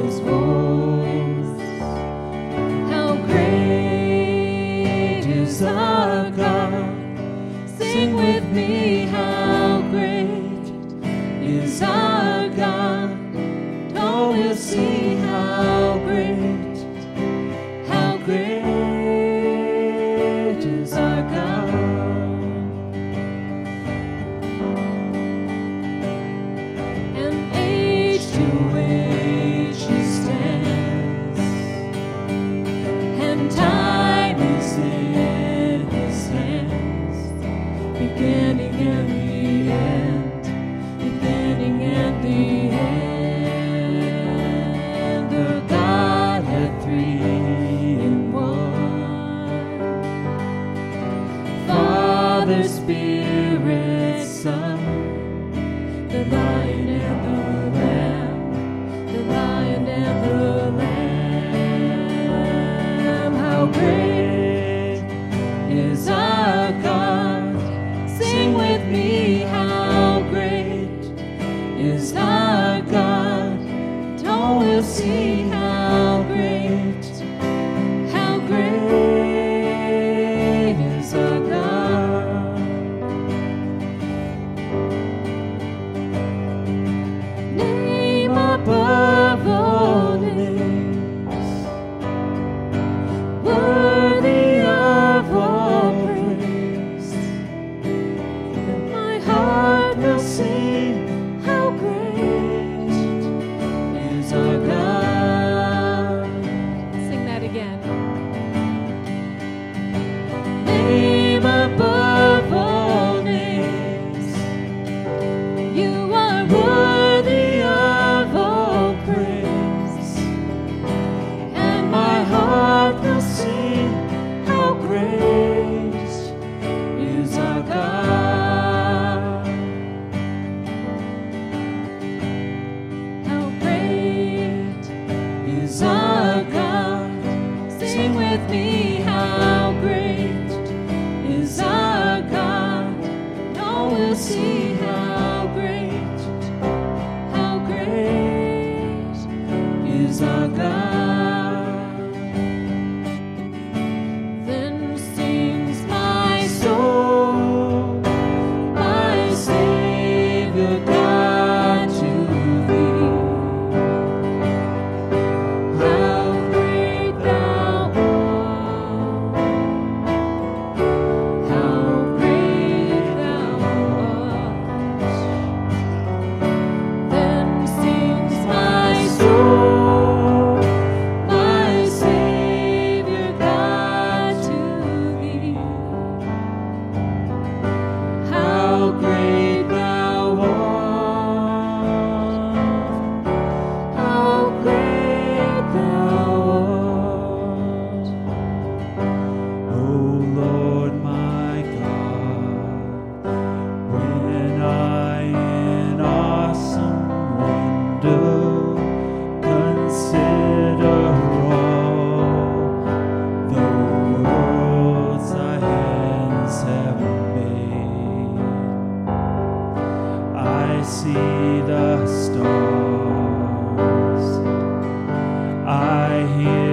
always beginning and the end, beginning and the end. How great, God. How hear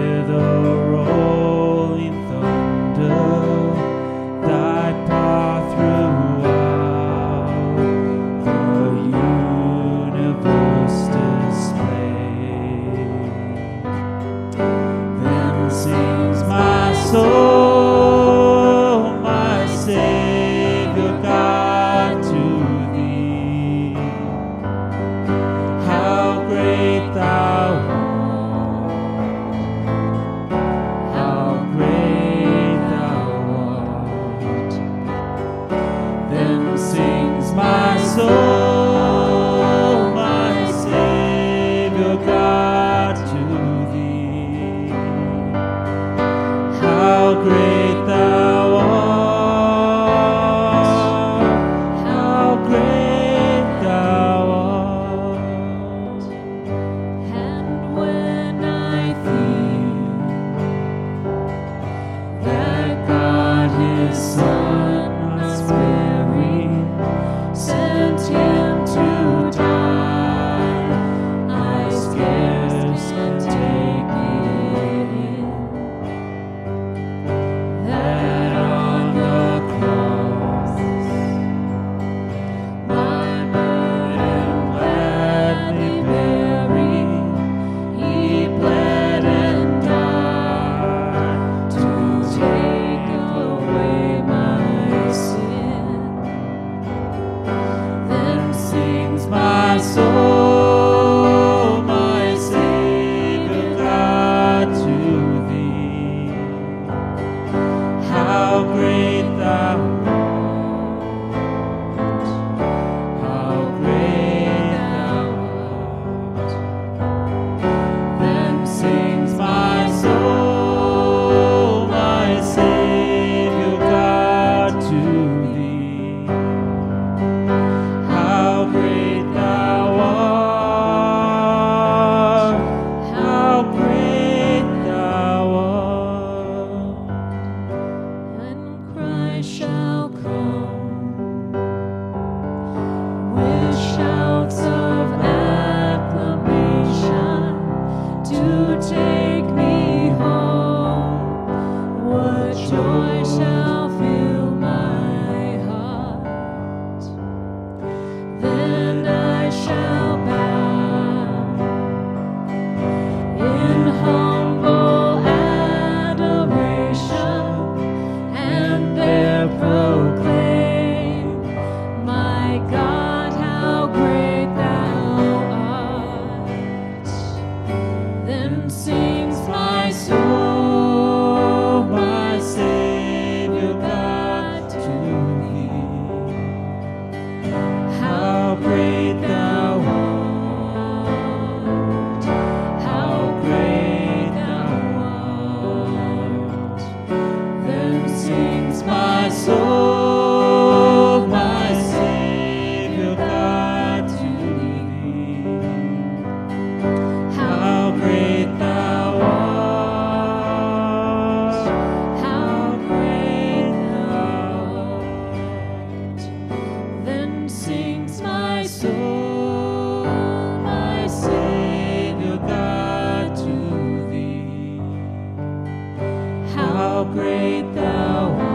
great thou art.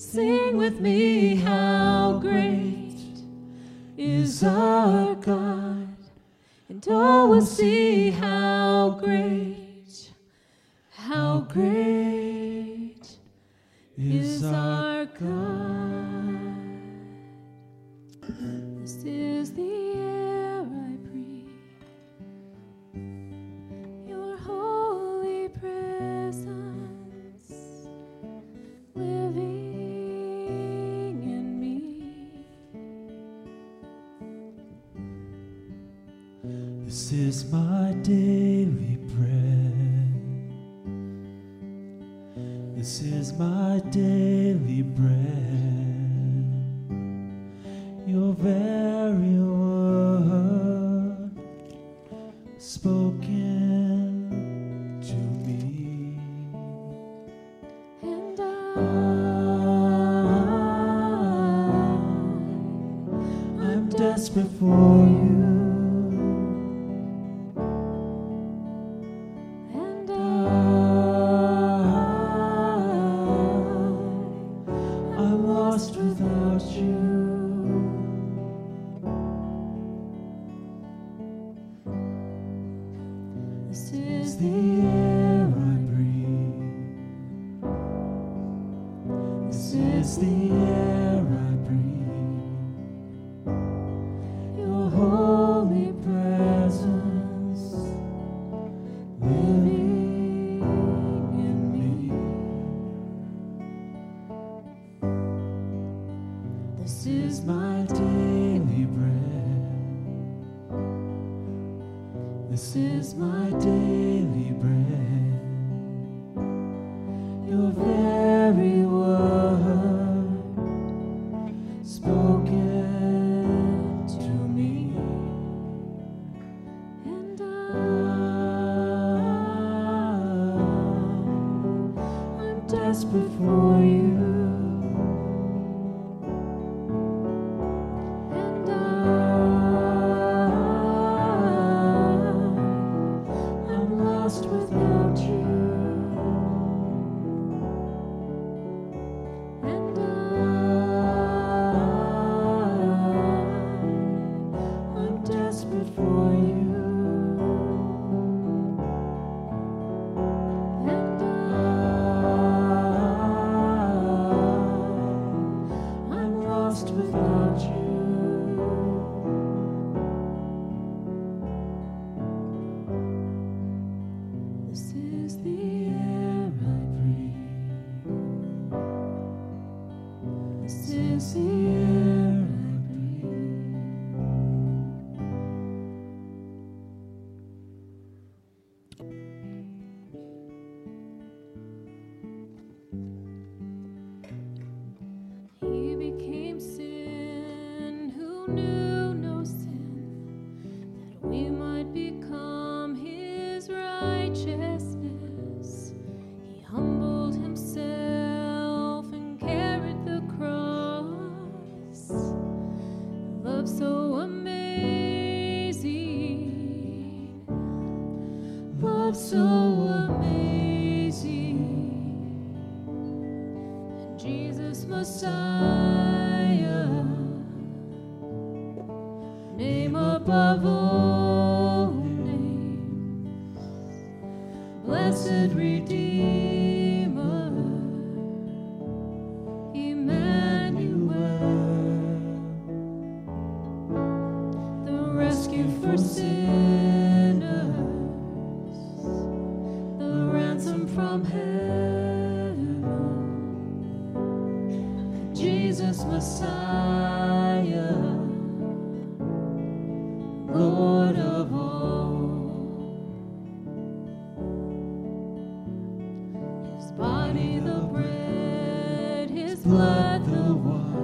Sing with me how great is our God, and all will see how. my daily bread. This is my daily bread. I'm lost without you. is my daily bread. above all. body the bread, his blood the wine.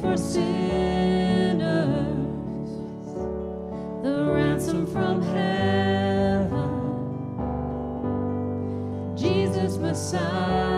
for sinners, the ransom from heaven, Jesus Messiah.